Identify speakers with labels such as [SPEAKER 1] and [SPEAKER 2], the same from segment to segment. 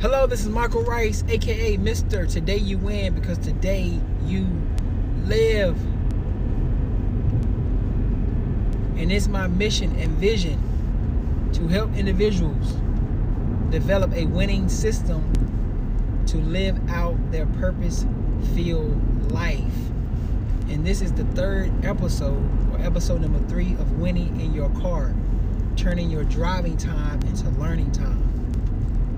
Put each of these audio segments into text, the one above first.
[SPEAKER 1] Hello, this is Michael Rice, aka Mr. Today You Win because today you live. And it's my mission and vision to help individuals develop a winning system to live out their purpose filled life. And this is the third episode, or episode number three of Winning in Your Car, turning your driving time into learning time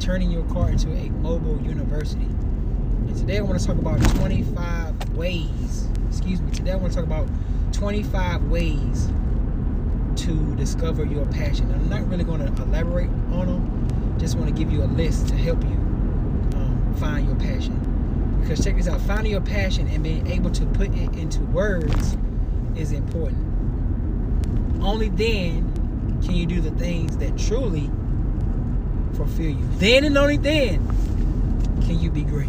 [SPEAKER 1] turning your car into a mobile university. And today I want to talk about 25 ways, excuse me, today I want to talk about 25 ways to discover your passion. I'm not really going to elaborate on them, just want to give you a list to help you um, find your passion. Because check this out finding your passion and being able to put it into words is important. Only then can you do the things that truly fulfill you. Then and only then can you be great.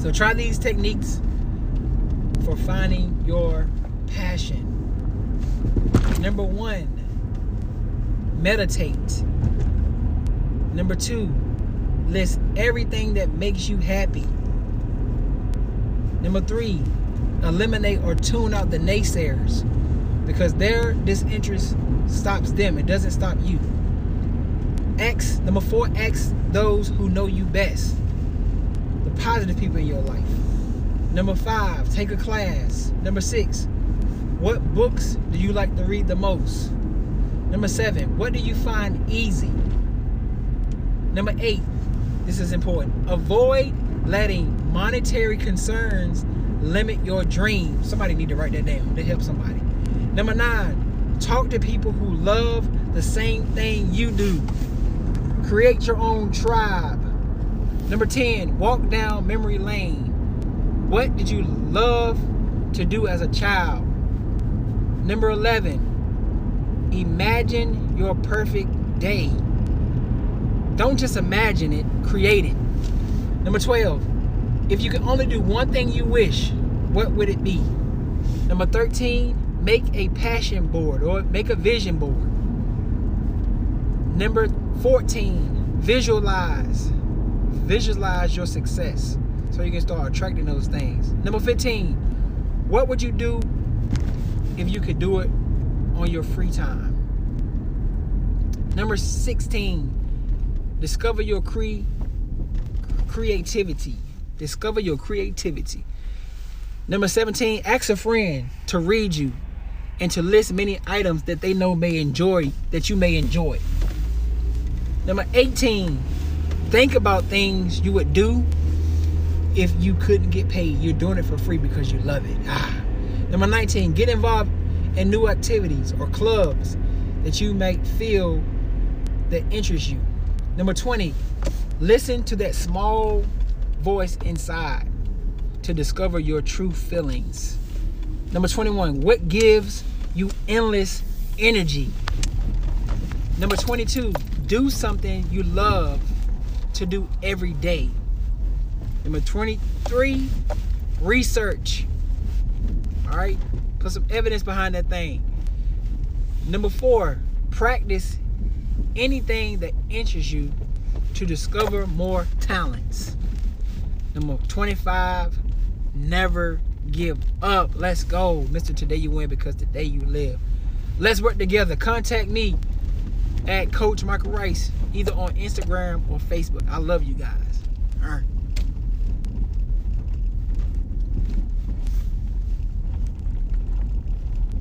[SPEAKER 1] So try these techniques for finding your passion. Number one, meditate. Number two, list everything that makes you happy. Number three, eliminate or tune out the naysayers because their disinterest stops them, it doesn't stop you. X, number four, X those who know you best. The positive people in your life. Number five, take a class. Number six, what books do you like to read the most? Number seven, what do you find easy? Number eight, this is important. Avoid letting monetary concerns limit your dreams. Somebody need to write that down to help somebody. Number nine, talk to people who love the same thing you do. Create your own tribe. Number 10, walk down memory lane. What did you love to do as a child? Number 11, imagine your perfect day. Don't just imagine it, create it. Number 12, if you could only do one thing you wish, what would it be? Number 13, make a passion board or make a vision board. Number 14, visualize. Visualize your success so you can start attracting those things. Number 15, what would you do if you could do it on your free time? Number 16, discover your cre- creativity. Discover your creativity. Number 17, ask a friend to read you and to list many items that they know may enjoy that you may enjoy. Number 18, think about things you would do if you couldn't get paid. You're doing it for free because you love it. Ah. Number 19, get involved in new activities or clubs that you might feel that interest you. Number 20, listen to that small voice inside to discover your true feelings. Number 21, what gives you endless energy? Number 22, do something you love to do every day. Number 23, research. All right, put some evidence behind that thing. Number four, practice anything that interests you to discover more talents. Number 25, never give up. Let's go. Mr. Today You Win because today you live. Let's work together. Contact me at Coach Michael Rice, either on Instagram or Facebook. I love you guys.